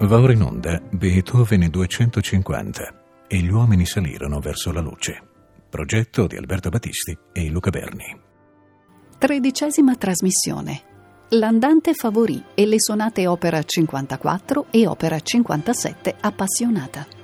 Va ora in onda Beethoven 250 e gli uomini salirono verso la luce. Progetto di Alberto Battisti e Luca Berni. Tredicesima trasmissione. L'andante favorì e le sonate opera 54 e opera 57 appassionata.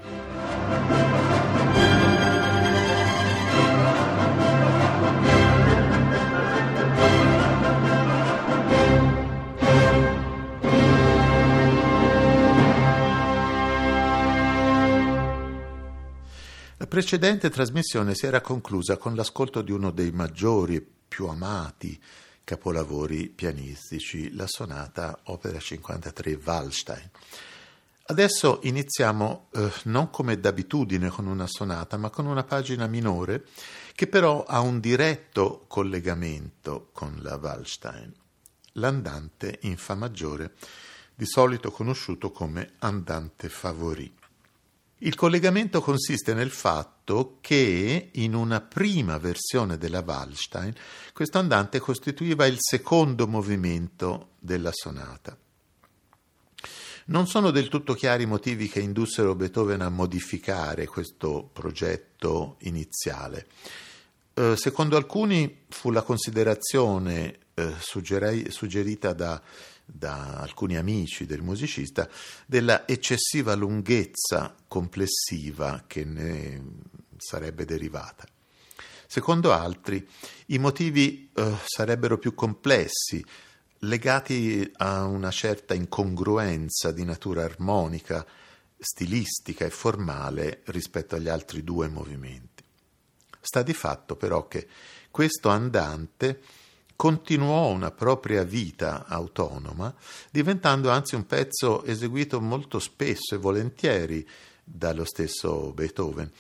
Precedente trasmissione si era conclusa con l'ascolto di uno dei maggiori e più amati capolavori pianistici, la sonata opera 53 Wallstein. Adesso iniziamo eh, non come d'abitudine con una sonata, ma con una pagina minore che però ha un diretto collegamento con la Wallstein, l'andante in Fa maggiore, di solito conosciuto come andante favorì. Il collegamento consiste nel fatto che in una prima versione della Wallstein questo andante costituiva il secondo movimento della sonata. Non sono del tutto chiari i motivi che indussero Beethoven a modificare questo progetto iniziale. Eh, secondo alcuni fu la considerazione eh, suggerita da da alcuni amici del musicista della eccessiva lunghezza complessiva che ne sarebbe derivata. Secondo altri, i motivi eh, sarebbero più complessi, legati a una certa incongruenza di natura armonica, stilistica e formale rispetto agli altri due movimenti. Sta di fatto però che questo andante continuò una propria vita autonoma, diventando anzi un pezzo eseguito molto spesso e volentieri dallo stesso Beethoven,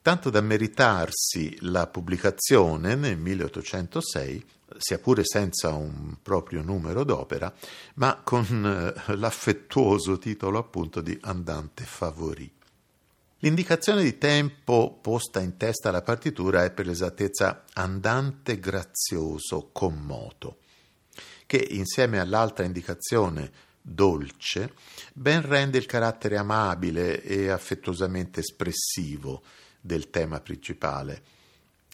tanto da meritarsi la pubblicazione nel 1806, sia pure senza un proprio numero d'opera, ma con eh, l'affettuoso titolo appunto di Andante Favori. L'indicazione di tempo posta in testa alla partitura è per l'esattezza andante grazioso con moto, che insieme all'altra indicazione dolce ben rende il carattere amabile e affettuosamente espressivo del tema principale.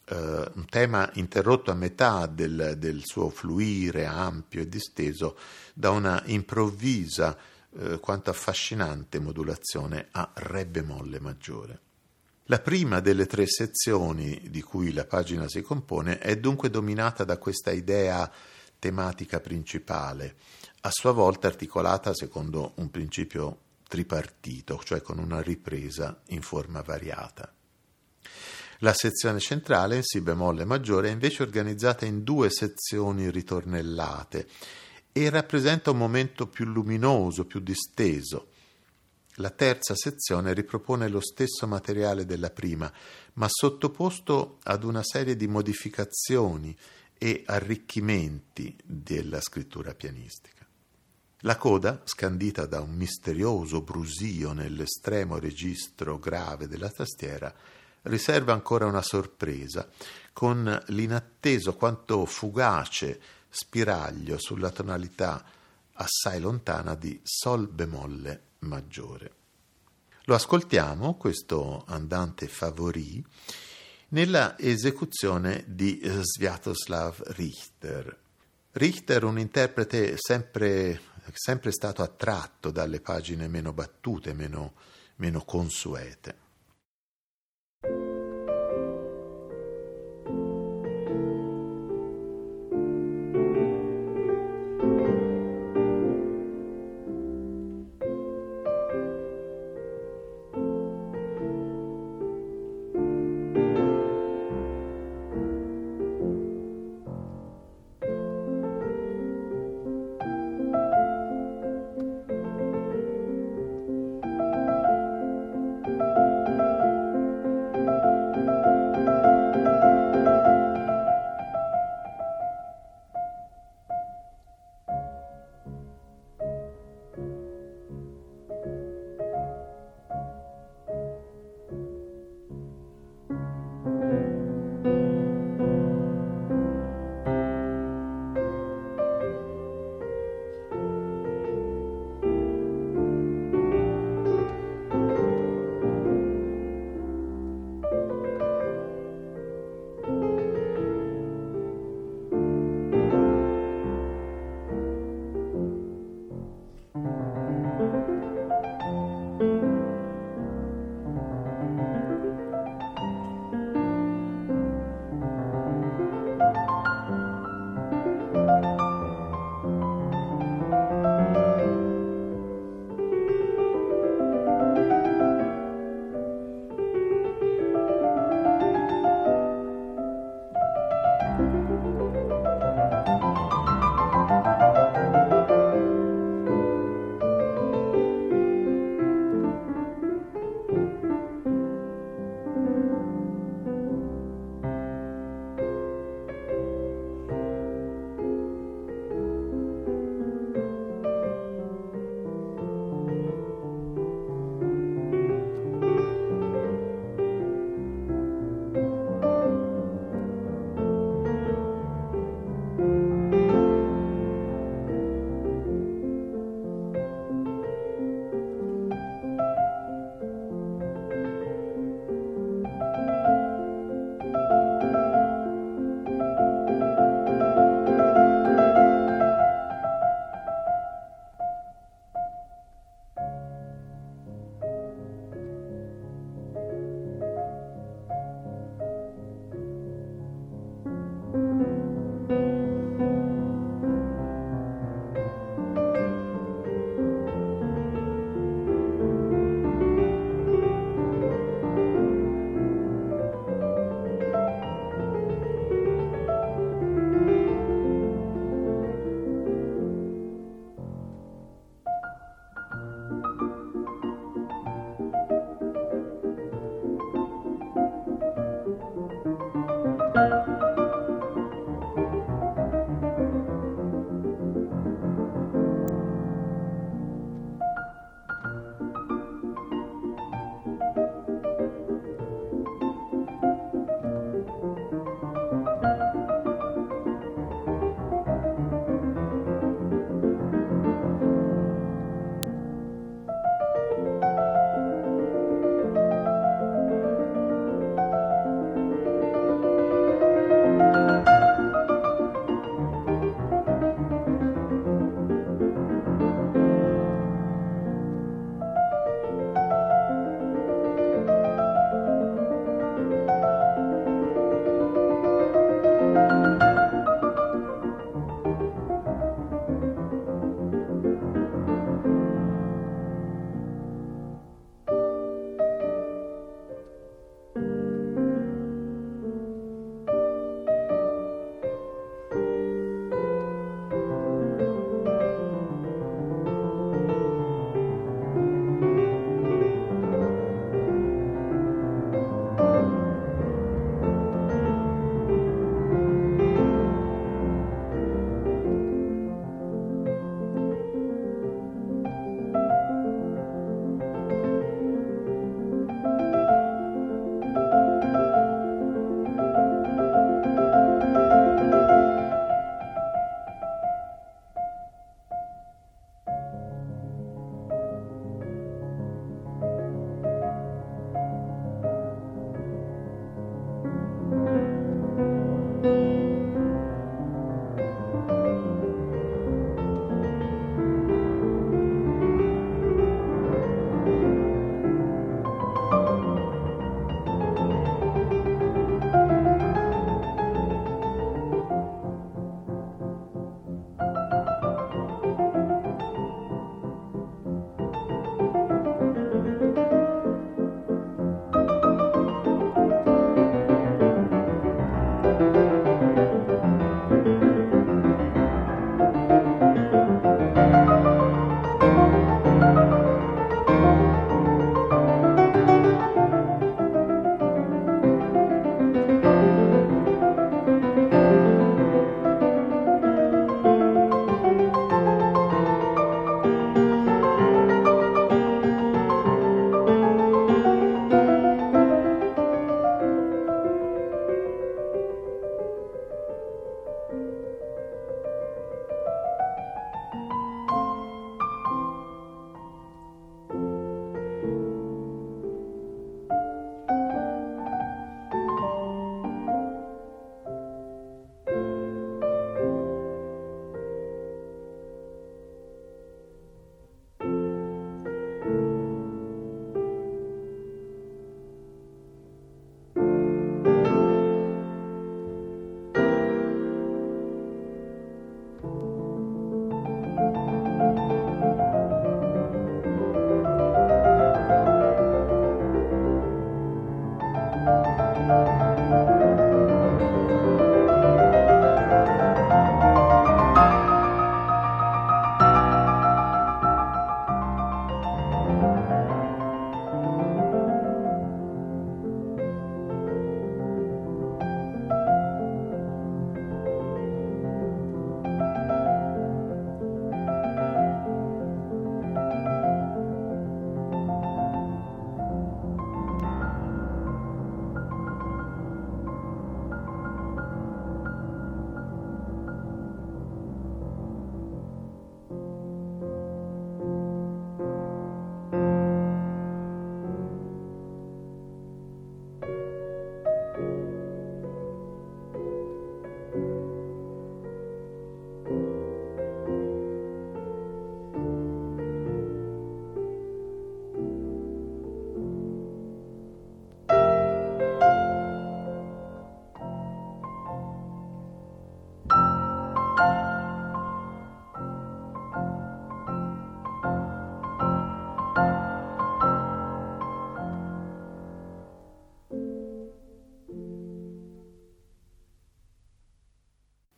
Uh, un tema interrotto a metà del, del suo fluire ampio e disteso da una improvvisa eh, quanto affascinante modulazione a Re bemolle maggiore. La prima delle tre sezioni di cui la pagina si compone è dunque dominata da questa idea tematica principale, a sua volta articolata secondo un principio tripartito, cioè con una ripresa in forma variata. La sezione centrale in Si bemolle maggiore è invece organizzata in due sezioni ritornellate e rappresenta un momento più luminoso, più disteso. La terza sezione ripropone lo stesso materiale della prima, ma sottoposto ad una serie di modificazioni e arricchimenti della scrittura pianistica. La coda, scandita da un misterioso brusio nell'estremo registro grave della tastiera, riserva ancora una sorpresa, con l'inatteso quanto fugace spiraglio sulla tonalità assai lontana di Sol bemolle maggiore. Lo ascoltiamo, questo andante favorì, nella esecuzione di Sviatoslav Richter. Richter, un interprete sempre, sempre stato attratto dalle pagine meno battute, meno, meno consuete.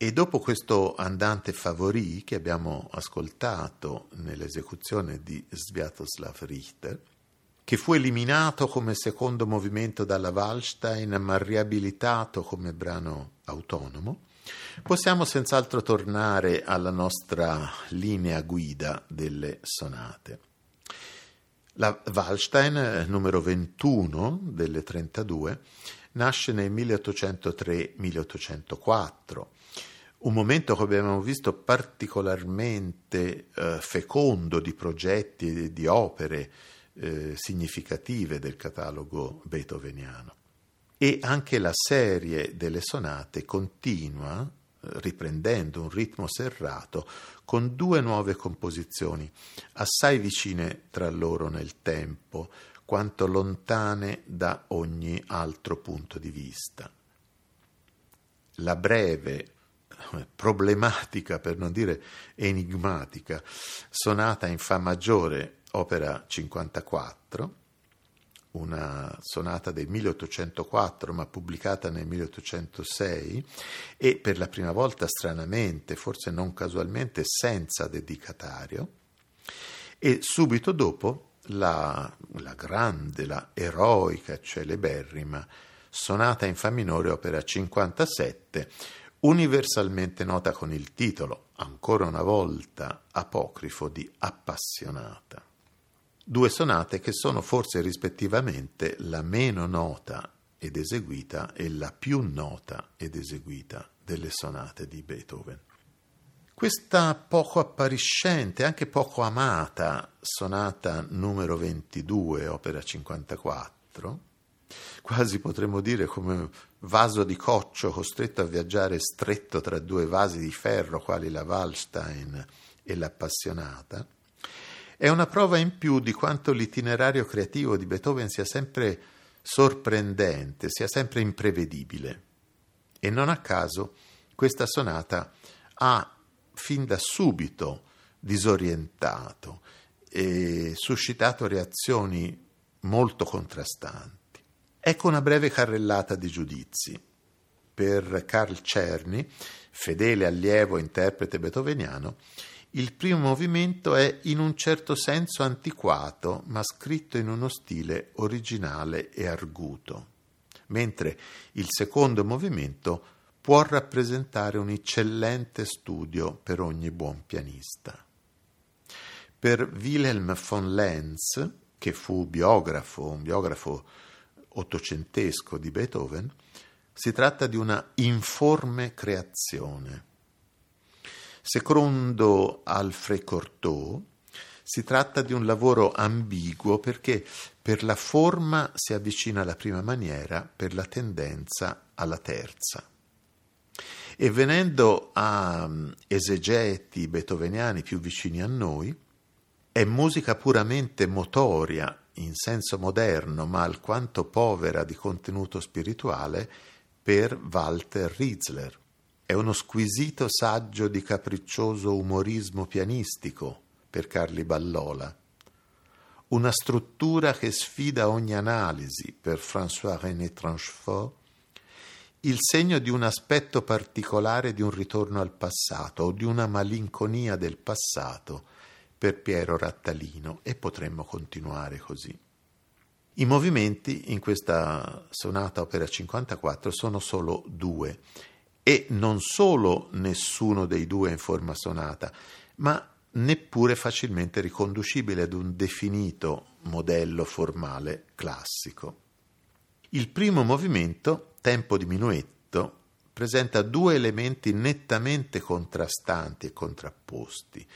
E dopo questo andante favori che abbiamo ascoltato nell'esecuzione di Sviatoslav Richter, che fu eliminato come secondo movimento dalla Wallstein ma riabilitato come brano autonomo, possiamo senz'altro tornare alla nostra linea guida delle sonate. La Wallstein numero 21 delle 32 nasce nel 1803-1804, un momento che abbiamo visto particolarmente eh, fecondo di progetti e di opere eh, significative del catalogo beethoveniano. E anche la serie delle sonate continua, eh, riprendendo un ritmo serrato, con due nuove composizioni, assai vicine tra loro nel tempo, quanto lontane da ogni altro punto di vista. La breve, problematica per non dire enigmatica, sonata in Fa maggiore opera 54, una sonata del 1804 ma pubblicata nel 1806 e per la prima volta stranamente, forse non casualmente, senza dedicatario e subito dopo la, la grande, la eroica, celeberrima sonata in Fa minore opera 57 universalmente nota con il titolo, ancora una volta apocrifo, di Appassionata due sonate che sono forse rispettivamente la meno nota ed eseguita e la più nota ed eseguita delle sonate di Beethoven. Questa poco appariscente, anche poco amata sonata numero 22, opera 54, quasi potremmo dire come un vaso di coccio costretto a viaggiare stretto tra due vasi di ferro, quali la Wallstein e l'Appassionata, è una prova in più di quanto l'itinerario creativo di Beethoven sia sempre sorprendente, sia sempre imprevedibile. E non a caso questa sonata ha fin da subito disorientato e suscitato reazioni molto contrastanti. Ecco una breve carrellata di giudizi. Per Carl Czerny, fedele allievo interprete beethoveniano, il primo movimento è in un certo senso antiquato, ma scritto in uno stile originale e arguto, mentre il secondo movimento può rappresentare un eccellente studio per ogni buon pianista. Per Wilhelm von Lenz, che fu biografo, un biografo ottocentesco di Beethoven, si tratta di una informe creazione Secondo Alfred Cortot, si tratta di un lavoro ambiguo perché per la forma si avvicina alla prima maniera, per la tendenza alla terza. E venendo a mm, esegeti beethoveniani più vicini a noi, è musica puramente motoria in senso moderno, ma alquanto povera di contenuto spirituale per Walter Riesler. È uno squisito saggio di capriccioso umorismo pianistico per Carli Ballola. Una struttura che sfida ogni analisi per François-René Tranchefort. Il segno di un aspetto particolare di un ritorno al passato o di una malinconia del passato per Piero Rattalino e potremmo continuare così. I movimenti in questa sonata opera 54 sono solo due e non solo nessuno dei due in forma sonata, ma neppure facilmente riconducibile ad un definito modello formale classico. Il primo movimento, tempo di minuetto, presenta due elementi nettamente contrastanti e contrapposti.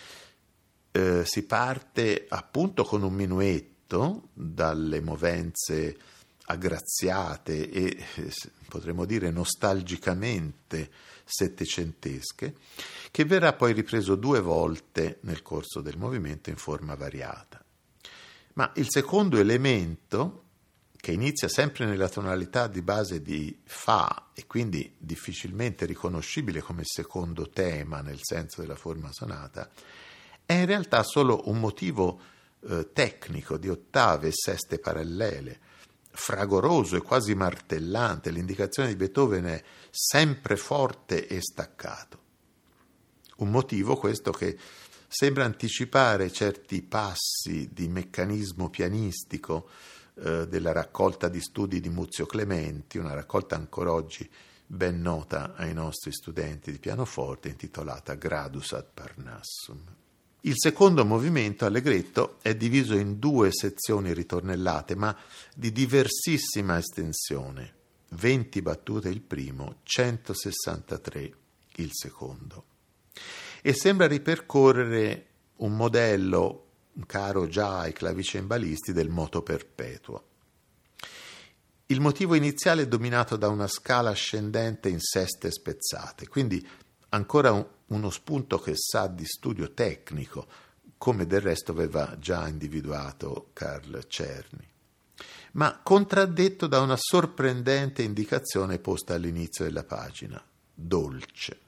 Eh, si parte appunto con un minuetto dalle movenze aggraziate e potremmo dire nostalgicamente settecentesche, che verrà poi ripreso due volte nel corso del movimento in forma variata. Ma il secondo elemento, che inizia sempre nella tonalità di base di Fa e quindi difficilmente riconoscibile come secondo tema nel senso della forma sonata, è in realtà solo un motivo eh, tecnico di ottave e seste parallele, fragoroso e quasi martellante. L'indicazione di Beethoven è sempre forte e staccato. Un motivo questo che sembra anticipare certi passi di meccanismo pianistico eh, della raccolta di studi di Muzio Clementi, una raccolta ancora oggi ben nota ai nostri studenti di pianoforte, intitolata Gradus ad Parnassum. Il secondo movimento, Allegretto, è diviso in due sezioni ritornellate, ma di diversissima estensione. 20 battute il primo, 163 il secondo. E sembra ripercorrere un modello caro già ai clavicembalisti del moto perpetuo. Il motivo iniziale è dominato da una scala ascendente in seste spezzate, quindi ancora un, uno spunto che sa di studio tecnico, come del resto aveva già individuato Carl Cerny, ma contraddetto da una sorprendente indicazione posta all'inizio della pagina, dolce.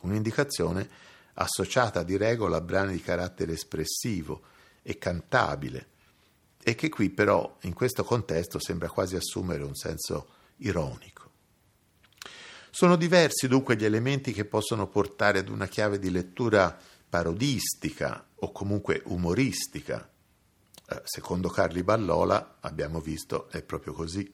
Un'indicazione associata di regola a brani di carattere espressivo e cantabile, e che qui però in questo contesto sembra quasi assumere un senso ironico. Sono diversi dunque gli elementi che possono portare ad una chiave di lettura parodistica o comunque umoristica. Eh, secondo Carli Ballola, abbiamo visto, è proprio così.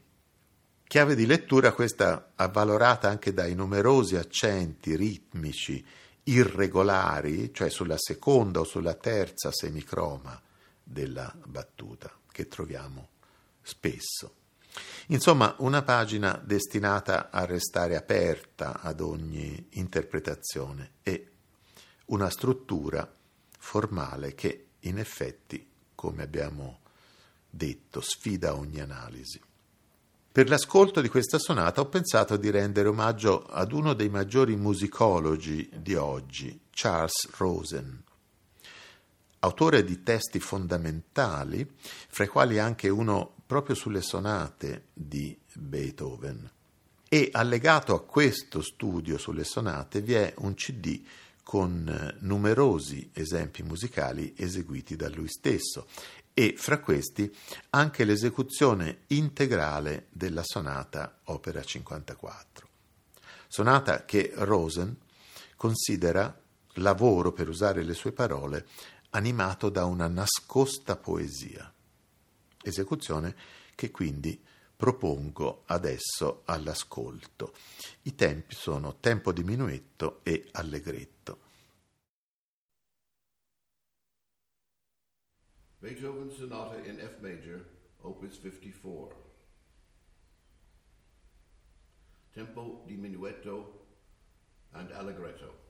Chiave di lettura questa avvalorata anche dai numerosi accenti ritmici irregolari, cioè sulla seconda o sulla terza semicroma della battuta, che troviamo spesso. Insomma, una pagina destinata a restare aperta ad ogni interpretazione e una struttura formale che in effetti, come abbiamo detto, sfida ogni analisi. Per l'ascolto di questa sonata ho pensato di rendere omaggio ad uno dei maggiori musicologi di oggi, Charles Rosen, autore di testi fondamentali, fra i quali anche uno proprio sulle sonate di Beethoven. E allegato a questo studio sulle sonate vi è un CD con numerosi esempi musicali eseguiti da lui stesso e fra questi anche l'esecuzione integrale della sonata opera 54. Sonata che Rosen considera lavoro, per usare le sue parole, animato da una nascosta poesia. Esecuzione che quindi propongo adesso all'ascolto. I tempi sono tempo diminuetto e allegretto. Beethoven Sonata in F major, opus 54. Tempo diminuetto and allegretto.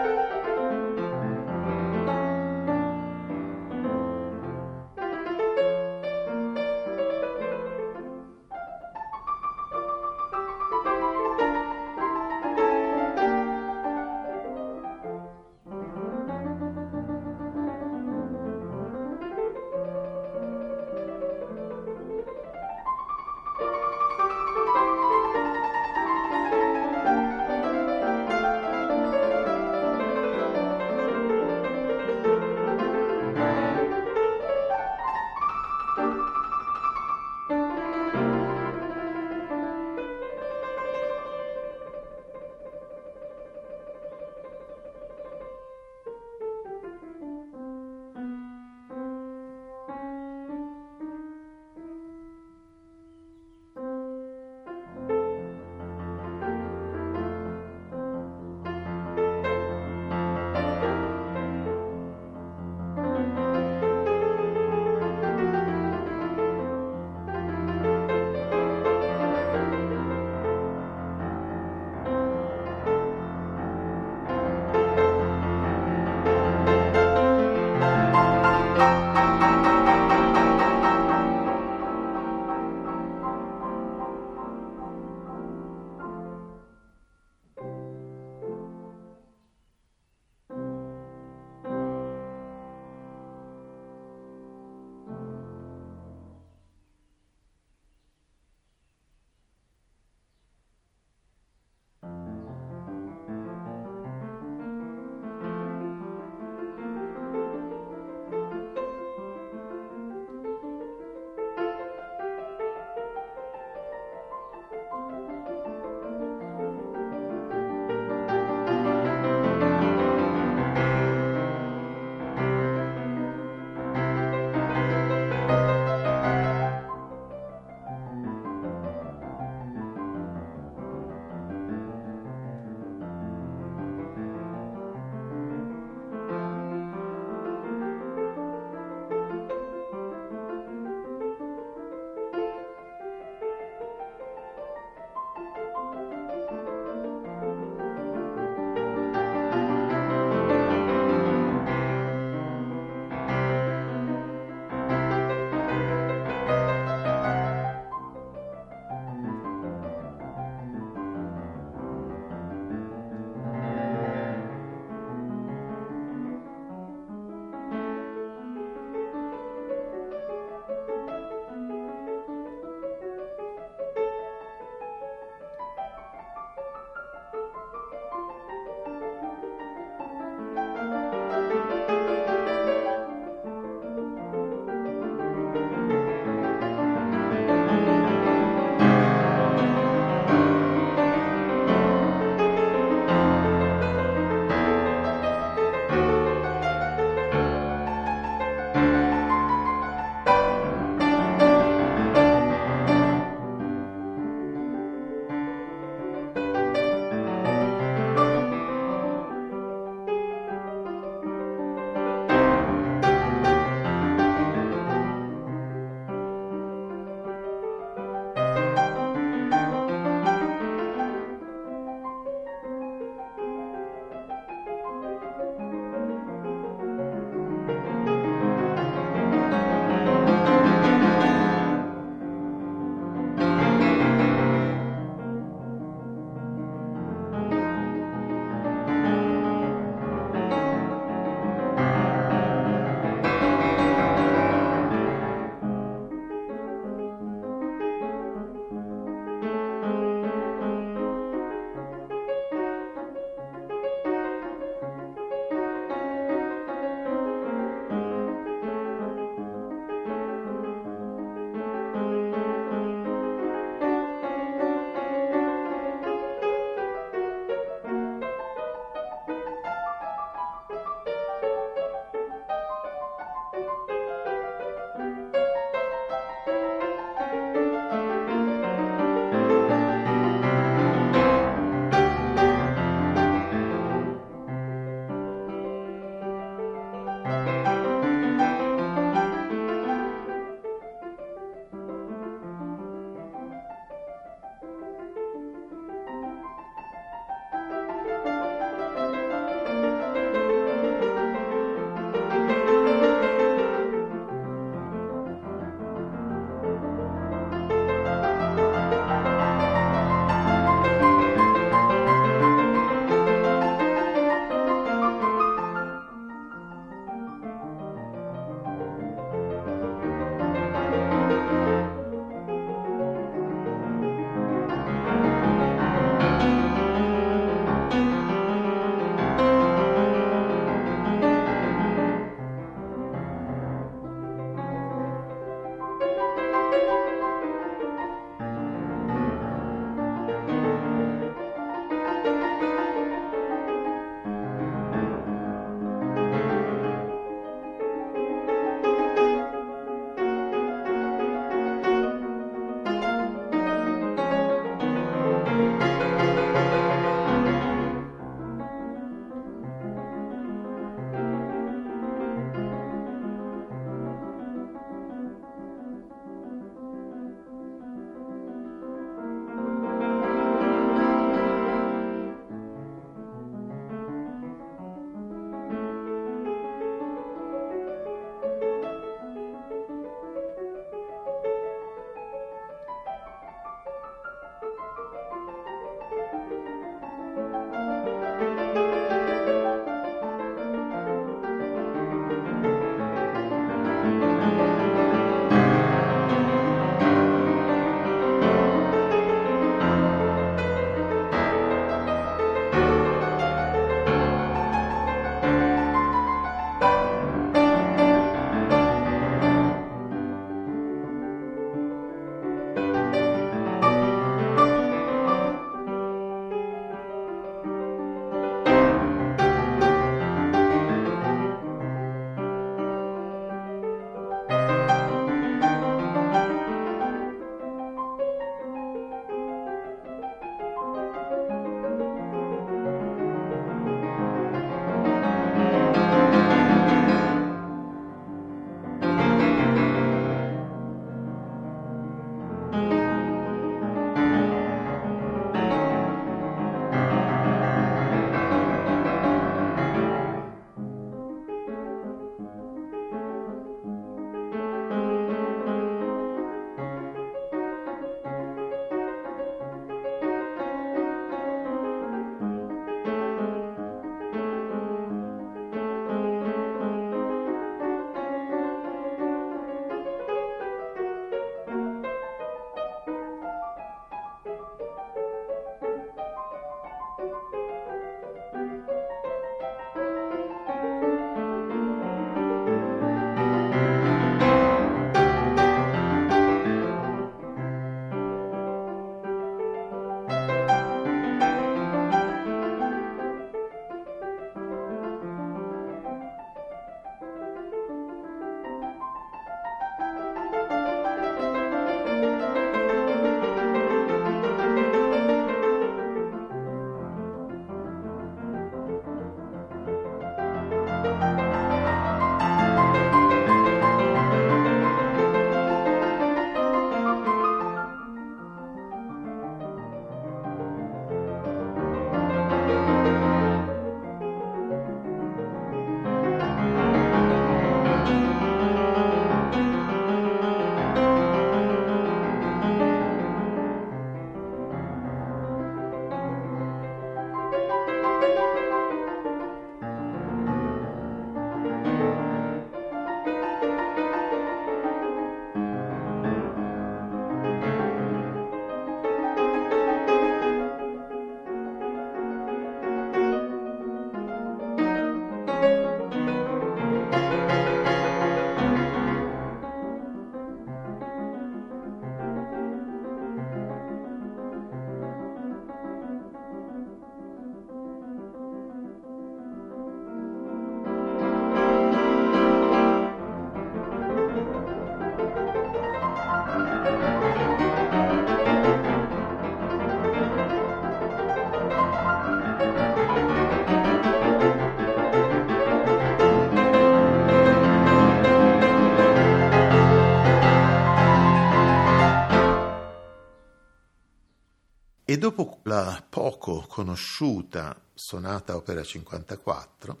Dopo la poco conosciuta sonata opera 54,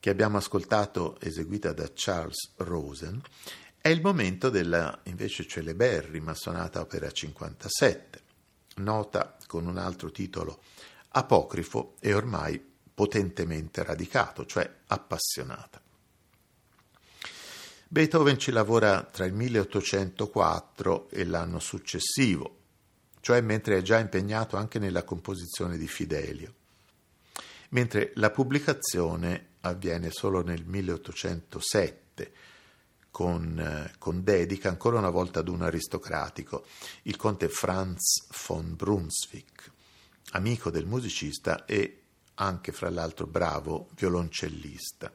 che abbiamo ascoltato eseguita da Charles Rosen, è il momento della invece celeberrima sonata opera 57, nota con un altro titolo apocrifo e ormai potentemente radicato, cioè appassionata. Beethoven ci lavora tra il 1804 e l'anno successivo, cioè mentre è già impegnato anche nella composizione di Fidelio, mentre la pubblicazione avviene solo nel 1807 con, eh, con, dedica ancora una volta ad un aristocratico, il conte Franz von Brunswick, amico del musicista e anche fra l'altro bravo violoncellista.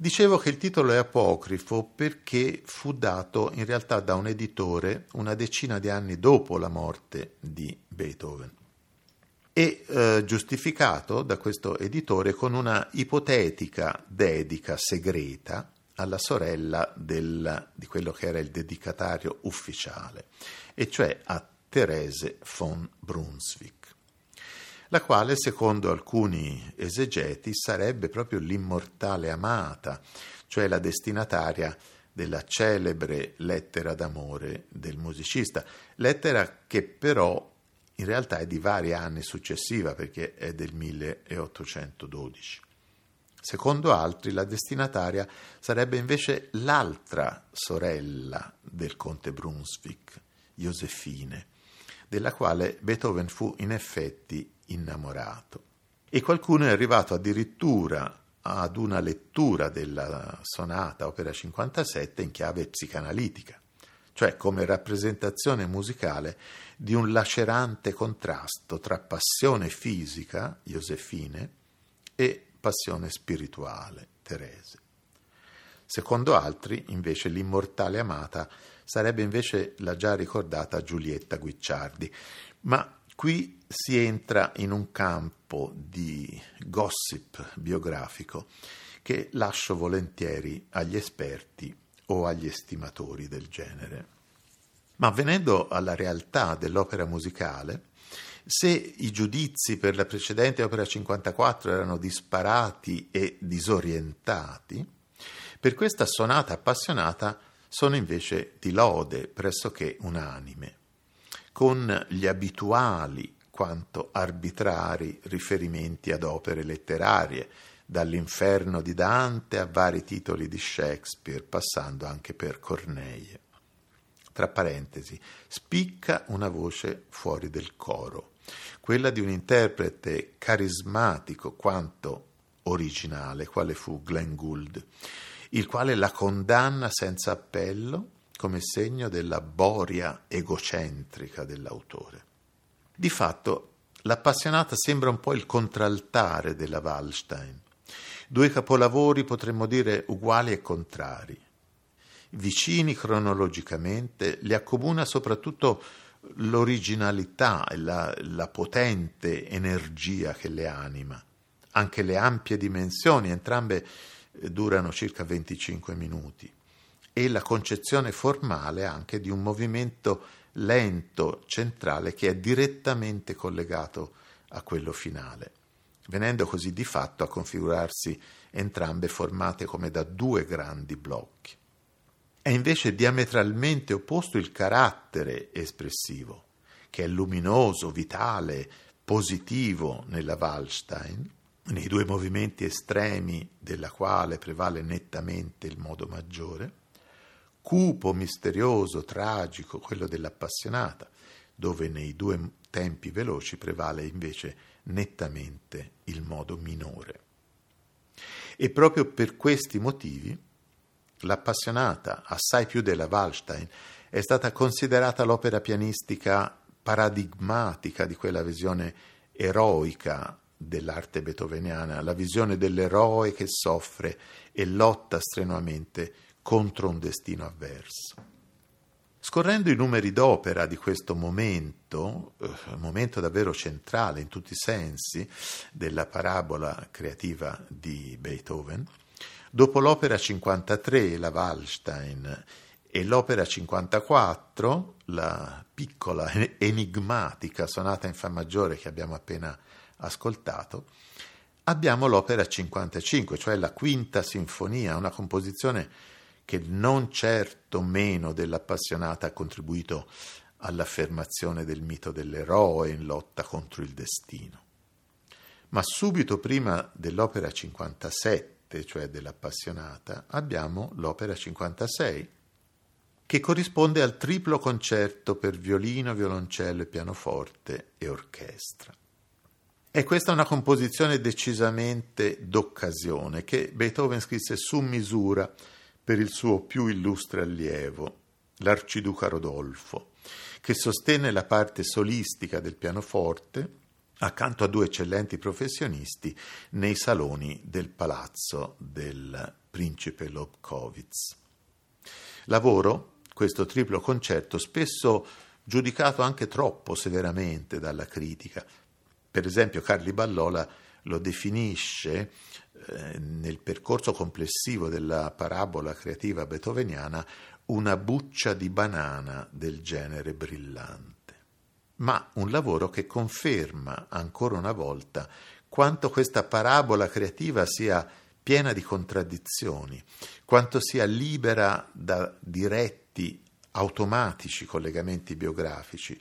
Dicevo che il titolo è apocrifo perché fu dato in realtà da un editore una decina di anni dopo la morte di Beethoven. E eh, giustificato da questo editore con una ipotetica dedica segreta alla sorella del, di quello che era il dedicatario ufficiale, e cioè a Therese von Brunswick, la quale, secondo alcuni esegeti, sarebbe proprio l'immortale amata, cioè la destinataria della celebre lettera d'amore del musicista, lettera che però in realtà è di vari anni successiva perché è del 1812. Secondo altri, la destinataria sarebbe invece l'altra sorella del conte Brunswick, Josefine, della quale Beethoven fu in effetti innamorato. E qualcuno è arrivato addirittura ad una lettura della sonata opera 57 in chiave psicanalitica, cioè come rappresentazione musicale di un lacerante contrasto tra passione fisica, Josefine, e passione spirituale, Terese. Secondo altri, invece, l'immortale amata sarebbe invece la già ricordata Giulietta Guicciardi, ma qui si entra in un campo di gossip biografico che lascio volentieri agli esperti o agli estimatori del genere. Ma venendo alla realtà dell'opera musicale, se i giudizi per la precedente opera 54 erano disparati e disorientati, per questa sonata appassionata sono invece di lode pressoché unanime, con gli abituali quanto arbitrari riferimenti ad opere letterarie, dall'inferno di Dante a vari titoli di Shakespeare, passando anche per Corneille. Tra parentesi, spicca una voce fuori del coro quella di un interprete carismatico quanto originale, quale fu Glenn Gould, il quale la condanna senza appello come segno della boria egocentrica dell'autore. Di fatto, l'appassionata sembra un po' il contraltare della Wallstein. Due capolavori potremmo dire uguali e contrari. Vicini cronologicamente, li accomuna soprattutto l'originalità e la, la potente energia che le anima, anche le ampie dimensioni, entrambe eh, durano circa 25 minuti, e la concezione formale anche di un movimento lento, centrale, che è direttamente collegato a quello finale, venendo così di fatto a configurarsi entrambe formate come da due grandi blocchi. È invece diametralmente opposto il carattere espressivo, che è luminoso, vitale, positivo nella Wallstein, nei due movimenti estremi della quale prevale nettamente il modo maggiore, cupo, misterioso, tragico, quello dell'appassionata, dove nei due tempi veloci prevale invece nettamente il modo minore. E proprio per questi motivi L'appassionata, assai più della Wallstein, è stata considerata l'opera pianistica paradigmatica di quella visione eroica dell'arte beethoveniana, la visione dell'eroe che soffre e lotta strenuamente contro un destino avverso. Scorrendo i numeri d'opera di questo momento, eh, momento davvero centrale in tutti i sensi della parabola creativa di Beethoven, Dopo l'opera 53, la Wallstein, e l'opera 54, la piccola enigmatica sonata in fa maggiore che abbiamo appena ascoltato, abbiamo l'opera 55, cioè la quinta sinfonia, una composizione che non certo meno dell'appassionata ha contribuito all'affermazione del mito dell'eroe in lotta contro il destino. Ma subito prima dell'opera 57, cioè dell'appassionata, abbiamo l'opera 56, che corrisponde al triplo concerto per violino, violoncello e pianoforte e orchestra. E questa è una composizione decisamente d'occasione che Beethoven scrisse su misura per il suo più illustre allievo, l'arciduca Rodolfo, che sostenne la parte solistica del pianoforte accanto a due eccellenti professionisti nei saloni del palazzo del principe Lobkowitz. Lavoro questo triplo concerto, spesso giudicato anche troppo severamente dalla critica. Per esempio Carli Ballola lo definisce nel percorso complessivo della parabola creativa beethoveniana una buccia di banana del genere brillante, ma un lavoro che conferma ancora una volta quanto questa parabola creativa sia piena di contraddizioni, quanto sia libera da diretti diretti, automatici collegamenti biografici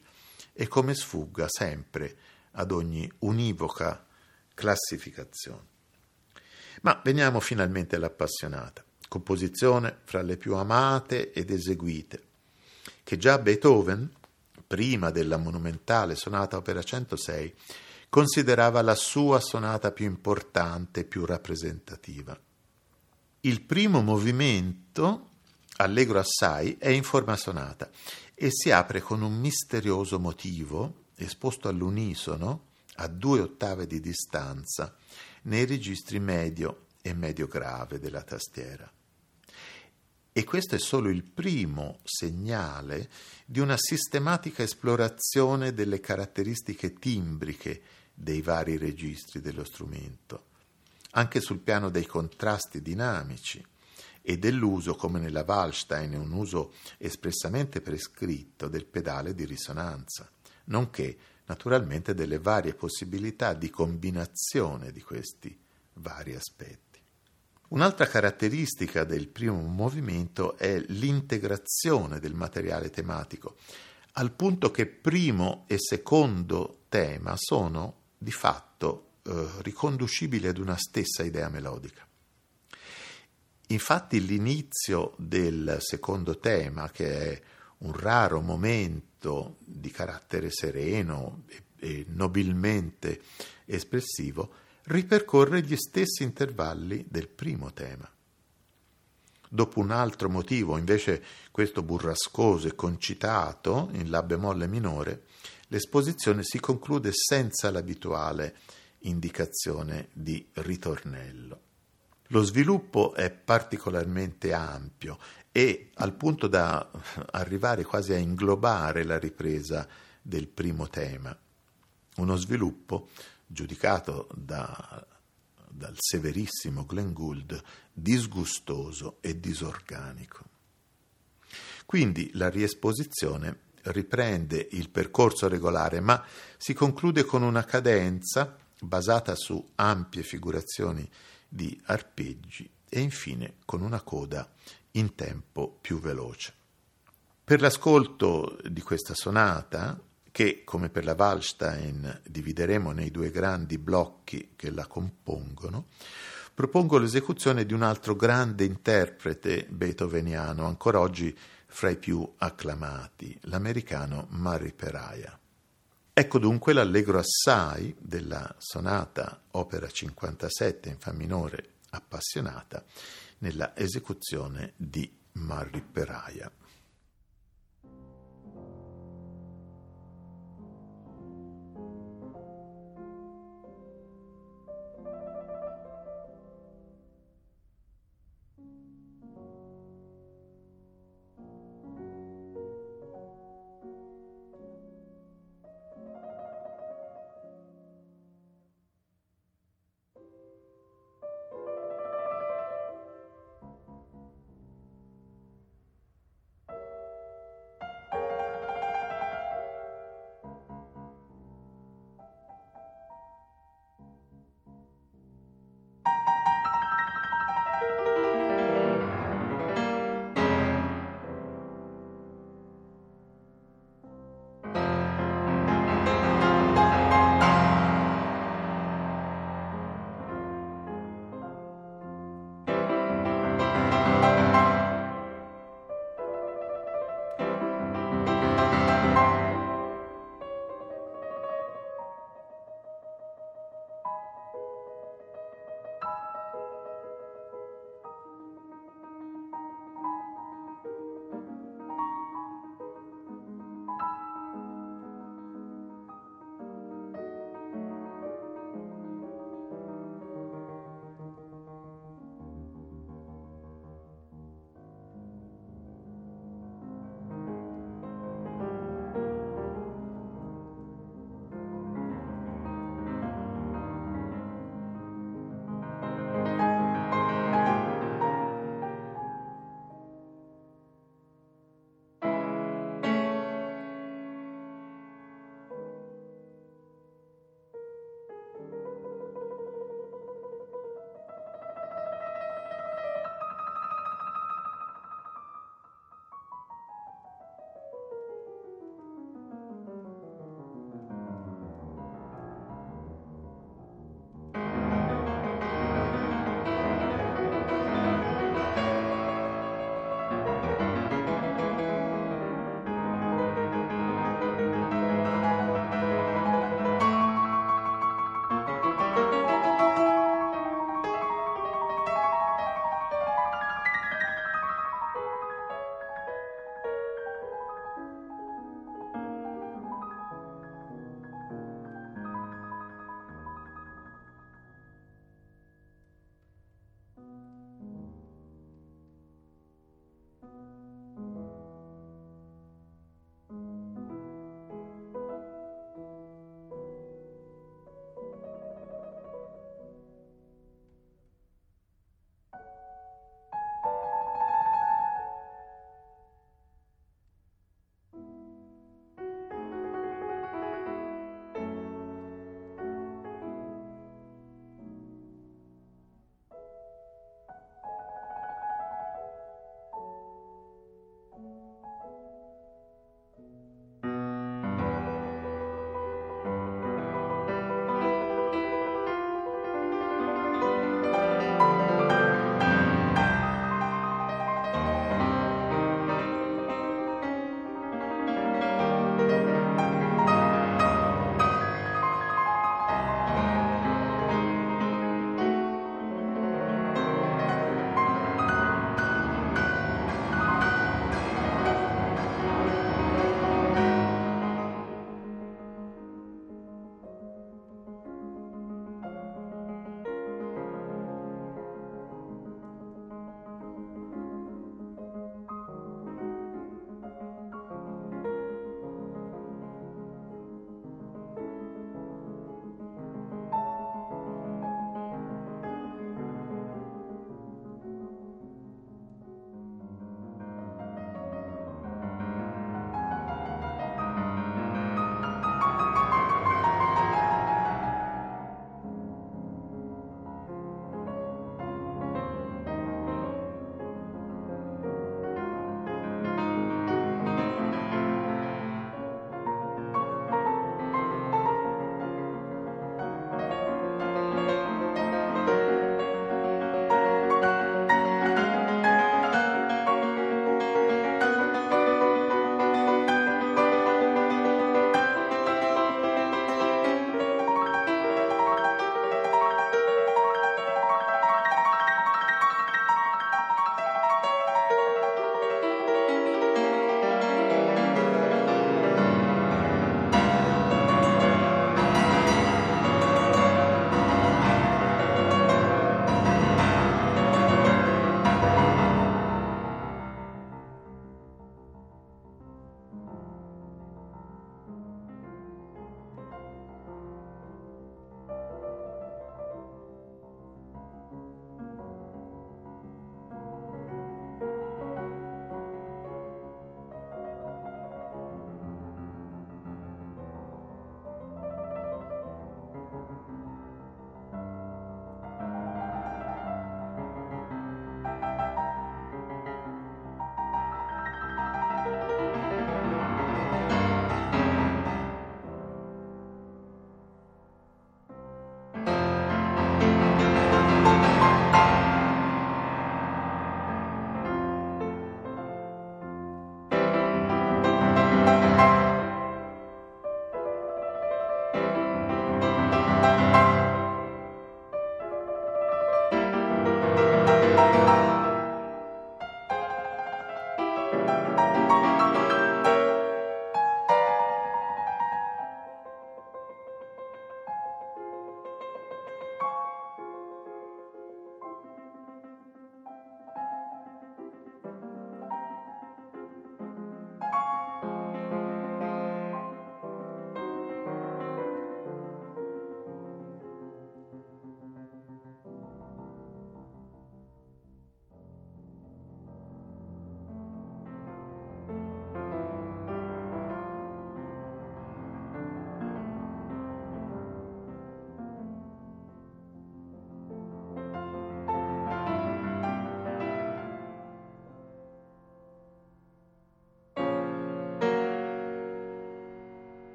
e come sfugga sempre ad ogni univoca classificazione. Ma veniamo finalmente all'appassionata, composizione fra le più amate ed eseguite, che già Beethoven, prima della monumentale sonata opera 106, considerava la sua sonata più importante e più rappresentativa. Il primo movimento allegro assai, è in forma sonata e si apre con un misterioso motivo esposto all'unisono a due ottave di distanza nei registri medio e medio grave della tastiera. E questo è solo il primo segnale di una sistematica esplorazione delle caratteristiche timbriche dei vari registri dello strumento, anche sul piano dei contrasti dinamici e dell'uso, come nella Wallstein, un uso espressamente prescritto del pedale di risonanza, nonché naturalmente delle varie possibilità di combinazione di questi vari aspetti. Un'altra caratteristica del primo movimento è l'integrazione del materiale tematico, al punto che primo e secondo tema sono di fatto eh, riconducibili ad una stessa idea melodica. Infatti l'inizio del secondo tema, che è un raro momento di carattere sereno e, nobilmente espressivo, ripercorre gli stessi intervalli del primo tema. Dopo un altro motivo, invece questo burrascoso e concitato in La bemolle minore, l'esposizione si conclude senza l'abituale indicazione di ritornello. Lo sviluppo è particolarmente ampio e al punto da arrivare quasi a inglobare la ripresa del primo tema. Uno sviluppo giudicato da, dal severissimo Glenn Gould disgustoso e disorganico. Quindi la riesposizione riprende il percorso regolare, ma si conclude con una cadenza basata su ampie figurazioni di arpeggi e infine con una coda in tempo più veloce. Per l'ascolto di questa sonata, che come per la Wallstein divideremo nei due grandi blocchi che la compongono, propongo l'esecuzione di un altro grande interprete beethoveniano, ancora oggi fra i più acclamati, l'americano Murray Peraia. Ecco dunque l'allegro assai della sonata opera 57 in fa minore appassionata nella esecuzione di Murray Peraia.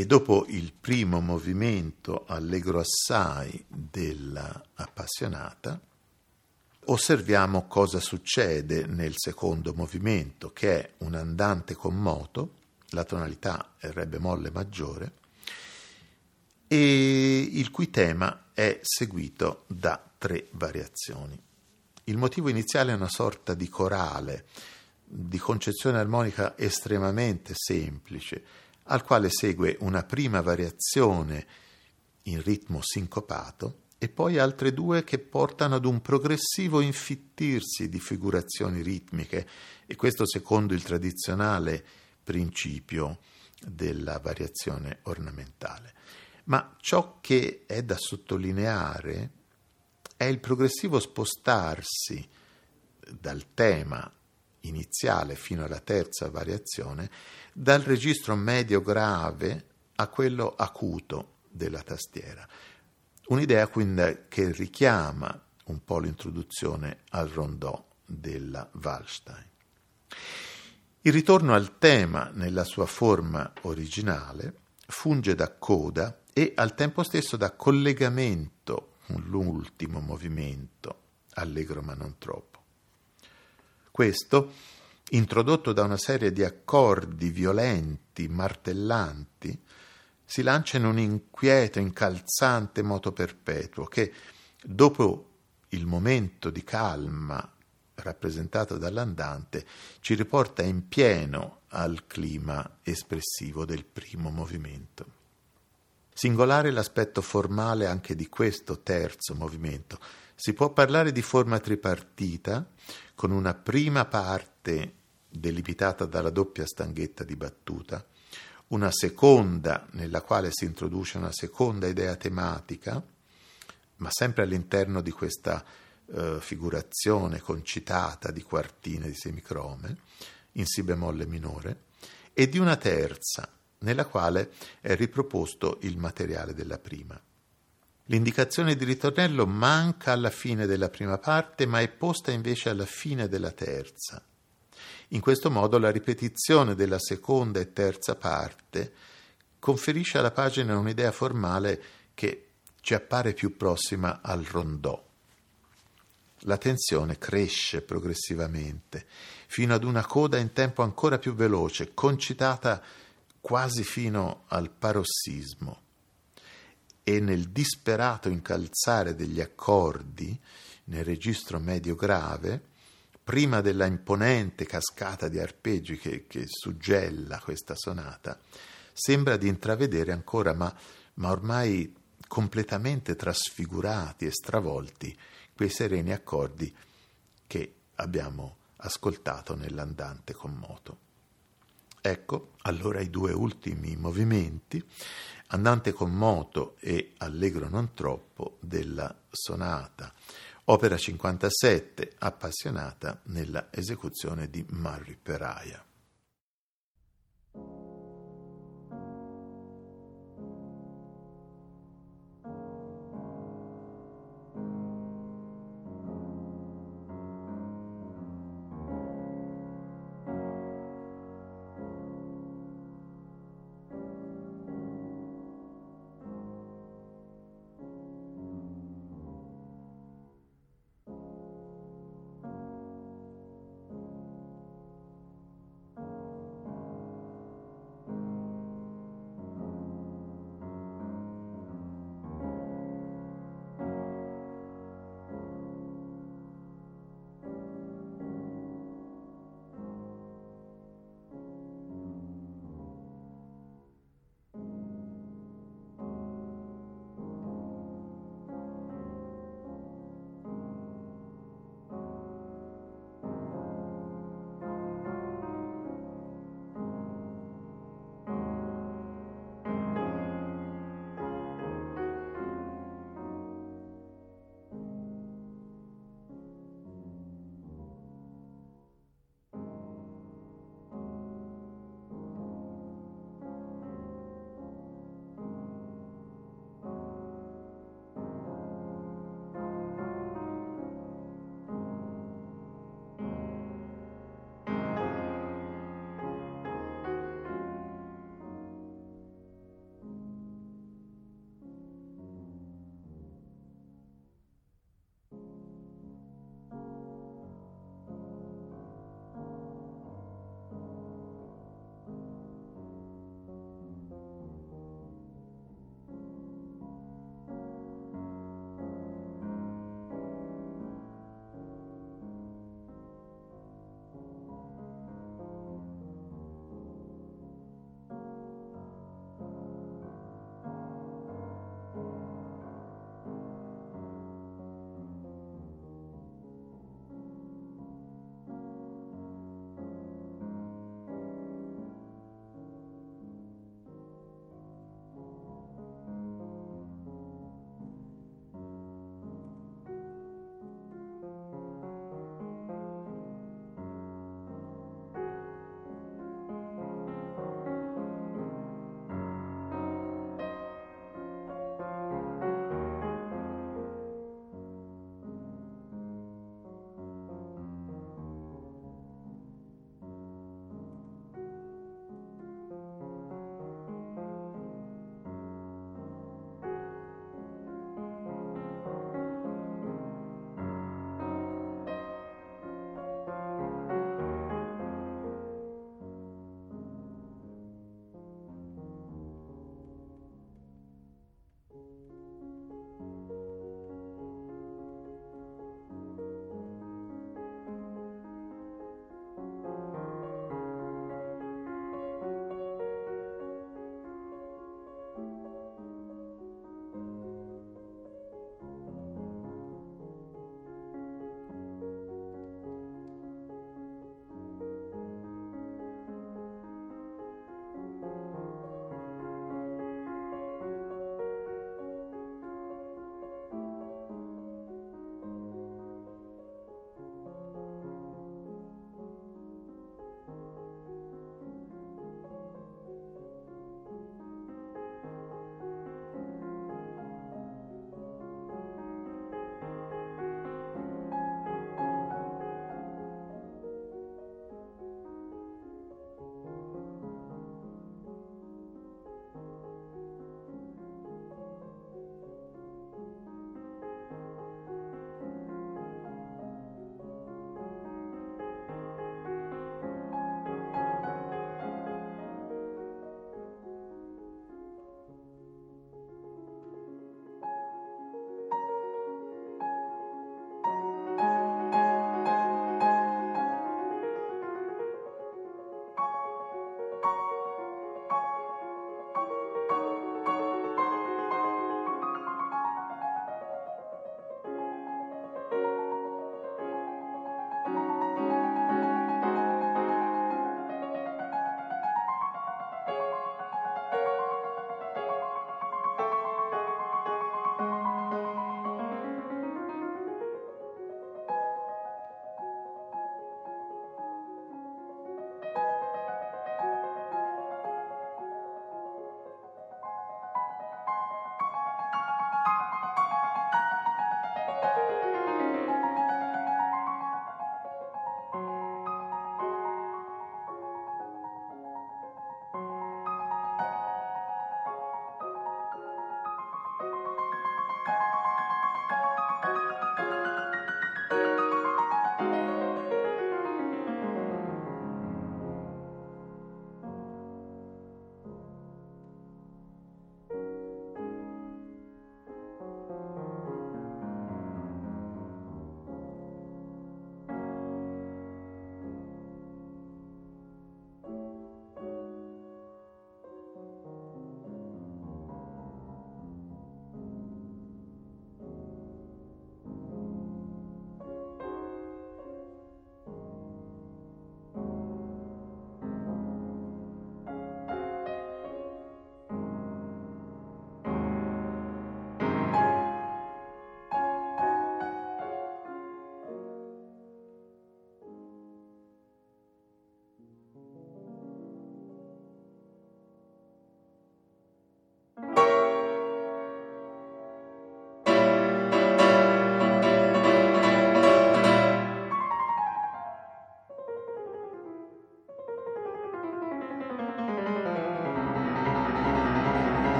E dopo il primo movimento allegro assai della appassionata, osserviamo cosa succede nel secondo movimento, che è un andante con moto, la tonalità è re bemolle maggiore, e il cui tema è seguito da tre variazioni. Il motivo iniziale è una sorta di corale, di concezione armonica estremamente semplice, al quale segue una prima variazione in ritmo sincopato e poi altre due che portano ad un progressivo infittirsi di figurazioni ritmiche e questo secondo il tradizionale principio della variazione ornamentale. Ma ciò che è da sottolineare è il progressivo spostarsi dal tema iniziale fino alla terza variazione dal registro medio grave a quello acuto della tastiera. Un'idea quindi che richiama un po' l'introduzione al rondò della Wallstein. Il ritorno al tema nella sua forma originale funge da coda e al tempo stesso da collegamento con l'ultimo movimento, allegro ma non troppo. Questo introdotto da una serie di accordi violenti, martellanti, si lancia in un inquieto, incalzante moto perpetuo che, dopo il momento di calma rappresentato dall'andante, ci riporta in pieno al clima espressivo del primo movimento. Singolare l'aspetto formale anche di questo terzo movimento. Si può parlare di forma tripartita, con una prima parte delimitata dalla doppia stanghetta di battuta, una seconda nella quale si introduce una seconda idea tematica, ma sempre all'interno di questa eh, figurazione concitata di quartine di semicrome, in si bemolle minore, e di una terza nella quale è riproposto il materiale della prima. L'indicazione di ritornello manca alla fine della prima parte, ma è posta invece alla fine della terza. In questo modo la ripetizione della seconda e terza parte conferisce alla pagina un'idea formale che ci appare più prossima al rondò. La tensione cresce progressivamente fino ad una coda in tempo ancora più veloce, concitata quasi fino al parossismo. E nel disperato incalzare degli accordi, nel registro medio grave, prima della imponente cascata di arpeggi che, che suggella questa sonata, sembra di intravedere ancora, ma, ma ormai completamente trasfigurati e stravolti, quei sereni accordi che abbiamo ascoltato nell'andante con moto. Ecco allora i due ultimi movimenti, andante con moto e allegro non troppo, della sonata opera 57, appassionata nella esecuzione di Murray Peraia.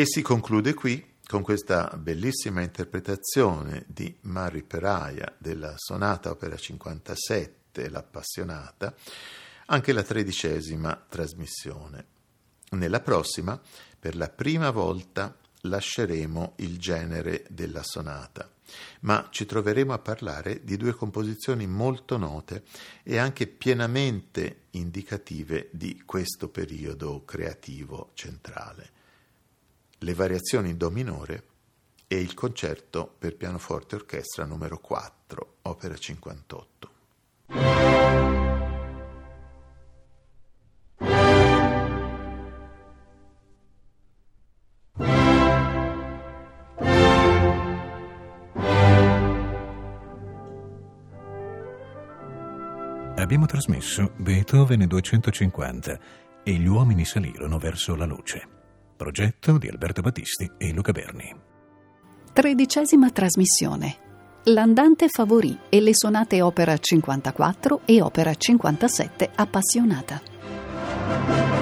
E si conclude qui con questa bellissima interpretazione di Mari Peraia della sonata opera 57, L'Appassionata, anche la tredicesima trasmissione. Nella prossima, per la prima volta, lasceremo il genere della sonata, ma ci troveremo a parlare di due composizioni molto note e anche pienamente indicative di questo periodo creativo centrale. Le variazioni in Do minore e il concerto per pianoforte e orchestra numero 4, opera 58. Abbiamo trasmesso Beethoven 250 e gli uomini salirono verso la luce. Progetto di Alberto Battisti e Luca Berni. Tredicesima trasmissione. L'andante favorì e le sonate opera 54 e opera 57 appassionata.